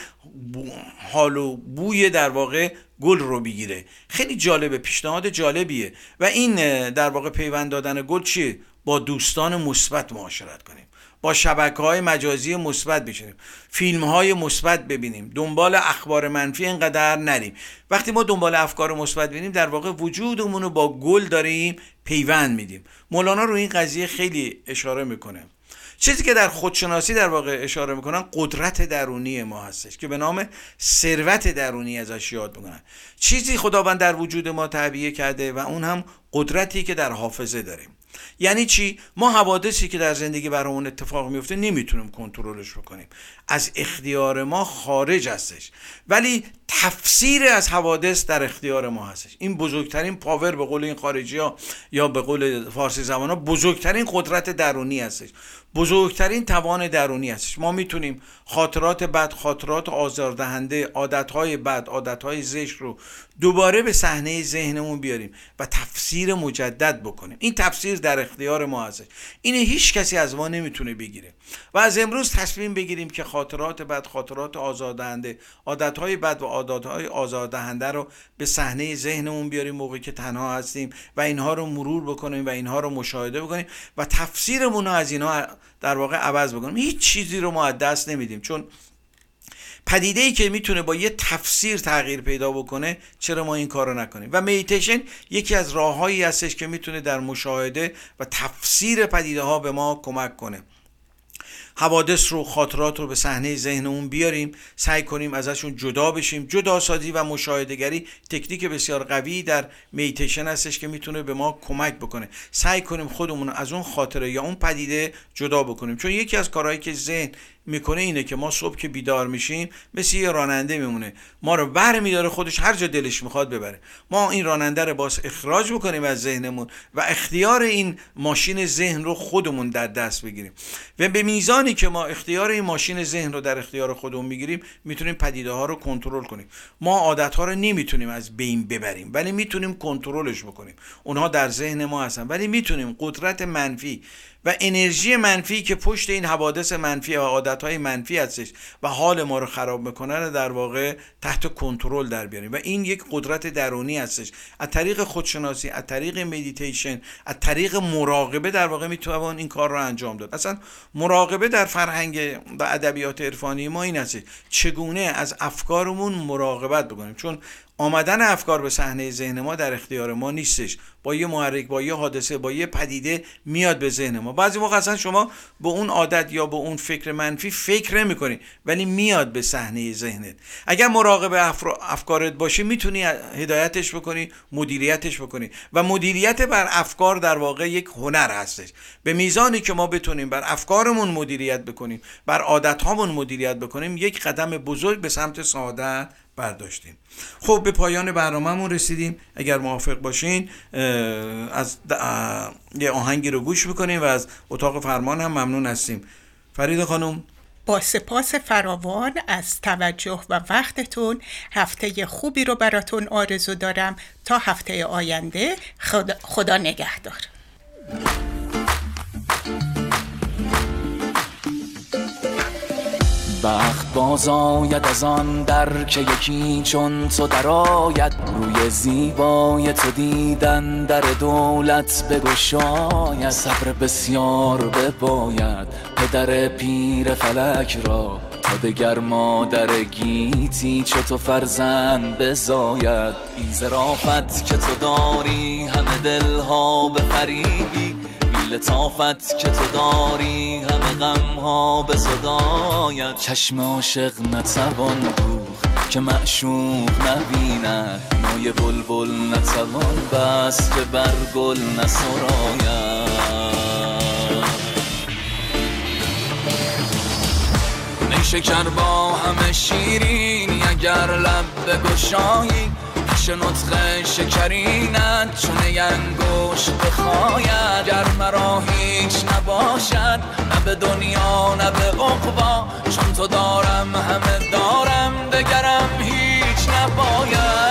حال و بوی در واقع گل رو بگیره خیلی جالبه پیشنهاد جالبیه. و این در واقع پیوند دادن گل چیه؟ با دوستان مثبت معاشرت کنیم. با شبکه های مجازی مثبت بشینیم. فیلم های مثبت ببینیم. دنبال اخبار منفی اینقدر نریم. وقتی ما دنبال افکار مثبت ببینیم در واقع وجودمون رو با گل داریم پیوند میدیم. مولانا رو این قضیه خیلی اشاره می‌کنه. چیزی که در خودشناسی در واقع اشاره می‌کنن قدرت درونی ما هستش که به نام ثروت درونی ازش یاد می‌کنن. چیزی خداوند در وجود ما تعبیه کرده و اون هم قدرتی که در حافظه داریم. یعنی چی؟ ما حوادثی که در زندگی برامون اتفاق میفته نمی‌تونیم کنترلش بکنیم. از اختیار ما خارج هستش. ولی تفسیر از حوادث در اختیار ما هستش. این بزرگترین پاور به قول این خارجی ها یا به قول فارسی زبان ها بزرگترین قدرت درونی هستش. بزرگترین توان درونی هستش. ما می‌تونیم خاطرات بد خاطرات آزاردهنده عادتهای بد عادتهای زشت رو دوباره به صحنه ذهنمون بیاریم و تفسیر مجدد بکنیم. این تفسیر در اختیار ما هستش. این هیچ کسی از ما نمی‌تونه بگیره. و از امروز تصمیم بگیریم که خاطرات بد خاطرات آزاردهنده عادتهای بد و عادتهای آزاردهنده رو به صحنه ذهنمون بیاریم موقعی که تنها هستیم و اینها رو مرور بکنیم و اینها رو مشاهده بکنیم و تفسیرمون رو از اینها در واقع عوض بکنیم هیچ چیزی رو ما از دست نمیدیم. چون پدیده ای که می‌تونه با یه تفسیر تغییر پیدا بکنه چرا ما این کار رو نکنیم؟ و میتیشن یکی از راههایی هستش که می‌تونه در مشاهده و تفسیر پدیده ها به ما کمک کنه. حوادث رو خاطرات رو به صحنه ذهنمون بیاریم سعی کنیم ازشون جدا بشیم. جدا سازی و مشاهدهگری تکنیک بسیار قوی در میتیشن هستش که می‌تونه به ما کمک بکنه. سعی کنیم خودمون از اون خاطره یا اون پدیده جدا بکنیم. چون یکی از کارهایی که ذهن می‌کنه اینه که ما صبح که بیدار میشیم مثل یه راننده میمونه. ما رو بر میداره خودش هر جا دلش می‌خواد ببره. ما این راننده رو باز اخراج بکنیم از ذهنمون و اختیار این ماشین ذهن رو خودمون در دست بگیریم. و به میزانی که ما اختیار این ماشین ذهن رو در اختیار خودمون می‌گیریم می‌تونیم پدیده ها رو کنترل کنیم. ما عادت ها رو نمی‌تونیم از بین ببریم ولی می‌تونیم کنترلش بکنیم. اونها در ذهن ما هستن ولی می‌تونیم قدرت منفی و انرژی منفی که پشت این حوادث منفی و عادتهای منفی هستش و حال ما رو خراب می‌کنه رو در واقع تحت کنترل در بیاریم. و این یک قدرت درونی هستش. از طریق خودشناسی از طریق مدیتیشن از طریق مراقبه در واقع می‌توان این کار رو انجام داد. اصلا مراقبه در فرهنگ و ادبیات عرفانی ما این هستش. چگونه از افکارمون مراقبت بکنیم؟ چون آمدن افکار به صحنه ذهن ما در اختیار ما نیستش. با یه محرک با یه حادثه با یه پدیده میاد به ذهن ما. بعضی موقع اصلا شما به اون عادت یا به اون فکر منفی فکر نمی‌کنی ولی میاد به صحنه ذهنت. اگر مراقب افکارت باشی می‌تونی هدایتش بکنی مدیریتش بکنی. و مدیریت بر افکار در واقع یک هنر هستش. به میزانی که ما بتونیم بر افکارمون مدیریت بکنیم بر عادت مدیریت بکنیم یک قدم بزرگ به سمت سعادت برداشتیم. خب به پایان برنامهمون رسیدیم. اگر موافق باشین از یه آهنگی رو گوش بکنیم و از اتاق فرمان هم ممنون هستیم. فرید خانم. با سپاس فراوان از توجه و وقتتون هفته خوبی رو براتون آرزو دارم. تا هفته آینده خدا, خدا نگهدار. وقت باز آید از آن در که یکی چون تو درآید. روی زیبای تو دیدن در دولت بگشاید. صبر بسیار بباید پدر پیر فلک را. تا دگر مادر گیتی چه تو فرزند بزاید. این زرافت که تو داری همه دلها بفریبی لطافت که تو داری همه غم ها به صدایت. چشم عاشق نتوان دوخ که معشوق نبیند. مای بلبل نتوان بس که بر گل نسراید شکر با همه شیرینی اگر لب بگشایی پیش نطق شکرینت چون ینگوش بخواید. گر مرا هیچ نباشد نه به دنیا نه به عقبا. چون تو دارم همه دارم دگرم هیچ نباید.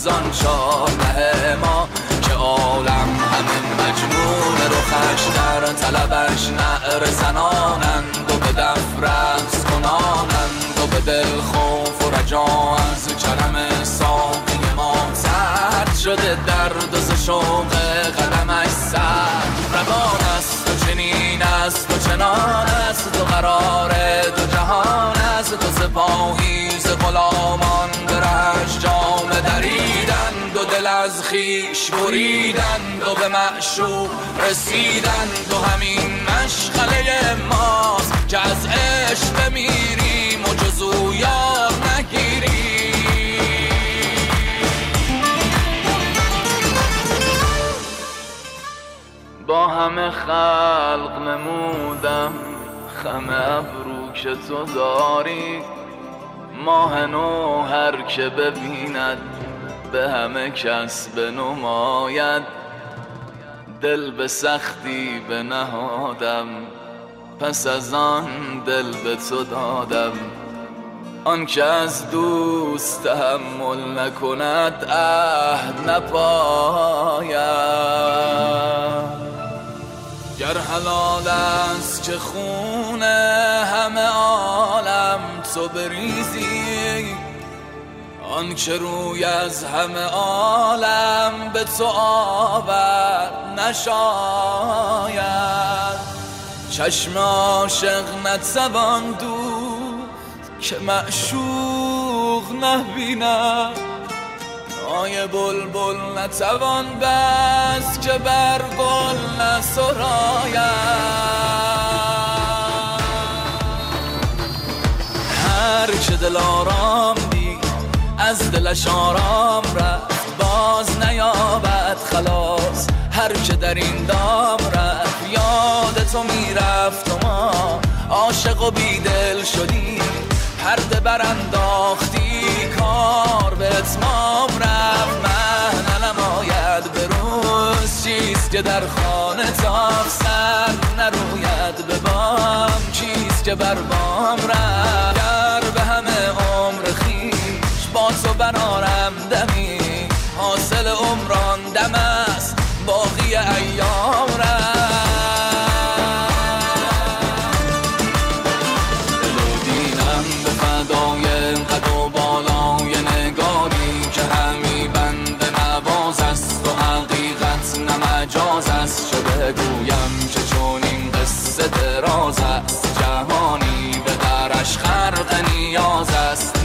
محزان چار ما که عالم همه مجنون رخش در طلبش نعر زنانند و به دف رقص کنانند و به دل خوف و رجا از کرم ساقی ما. سرد شده درد و شوق قدمش سر روان است و چنین است و چنان است و قرار دو جهان است و سپاهی ز غلامان برش جام دل از خیش بریدند و به معشوق رسیدند و همین مشغله ماست که از عشق بمیریم و جزو یاد نگیریم. با همه خر ببندم خم ابرو که تو داری. ماه نو هر که ببیند به همه کس بنماید. دل به سختی به نهادم پس از آن دل به تو دادم. آن که از دوست تحمل نکند عهد نپاید. گر حلال است که خون همه عالم تو بریزی آن که روی از همه عالم به تو آور نشاید. چشم عاشق نتوان دود که معشوق نبیند. آی بلبل نتوان بس که بر گل نسراید. هر که دل آرام از دلش آرام رفت. باز نیابد خلاص هر که در این دام رفت. یاد تو می‌رفت و ما عاشق و بیدل شدی پرده برانداختی کار به اتمام رفت. من نماید به روز چیست که در خانه تاف سر نروید به بام. چیست که بر بام رفت.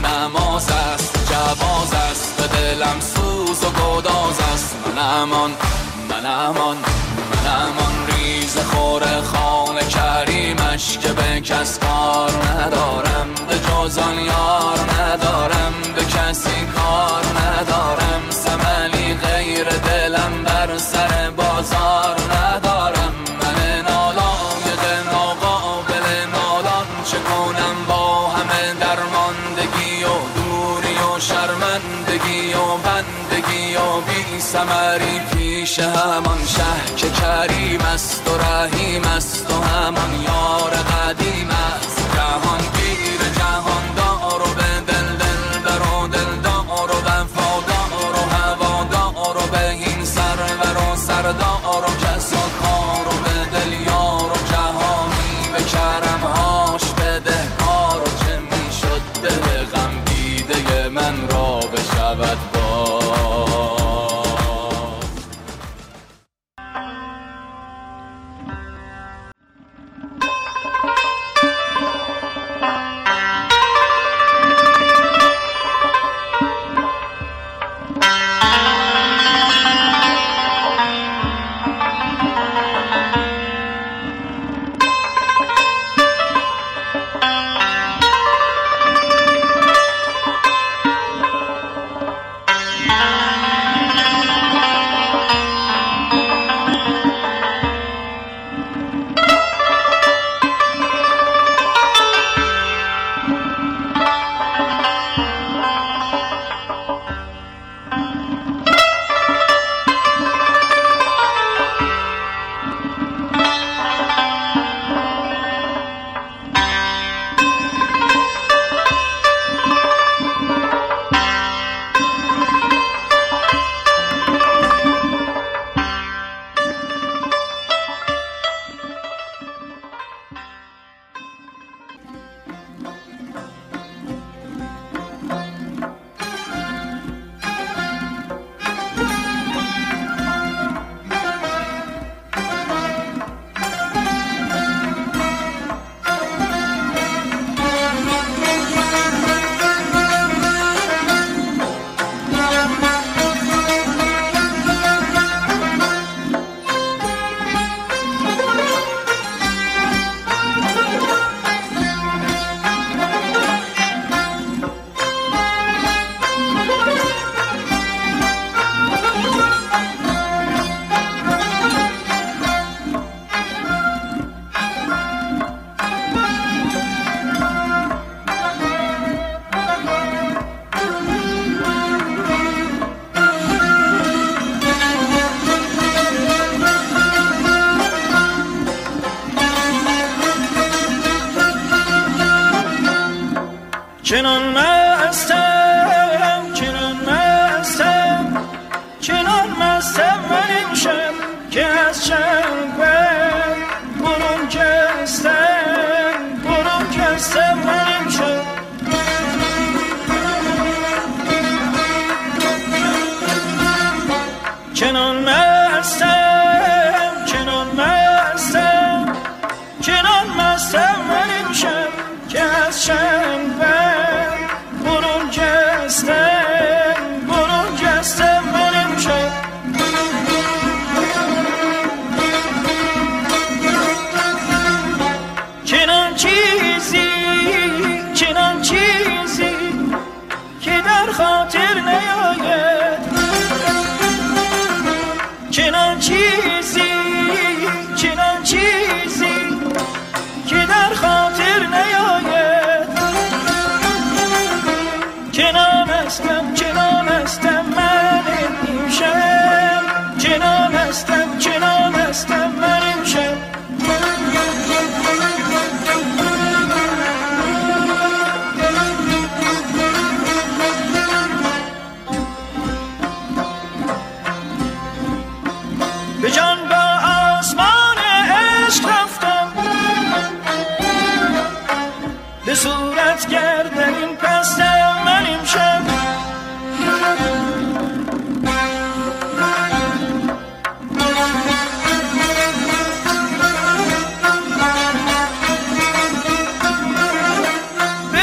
نماز است جواز است به دلم سوز و گداز است. من امان من امان من امان. ریز خور خانه کریمش که به کس کار ندارم به جزان یار ندارم به کسی کار سمری پیش همان شه که کریم است و رحیم است و همان یار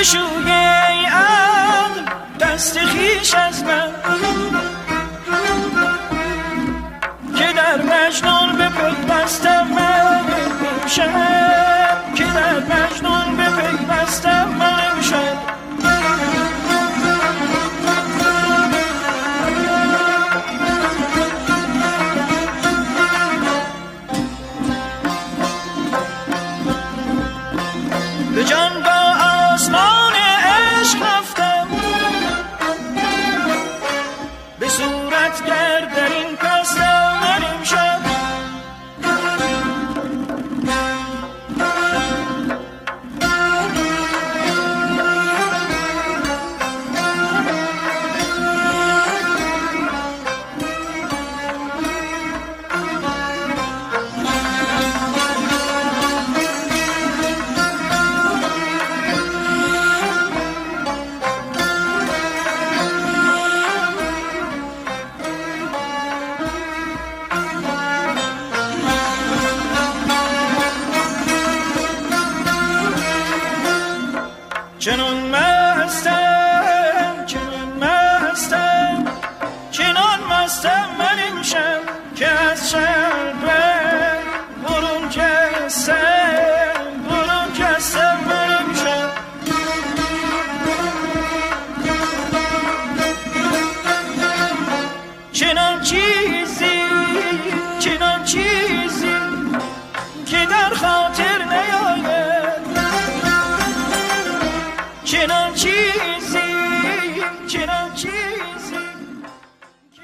گشوده عقل دست خیش از من. که در مجنون به پل بستم من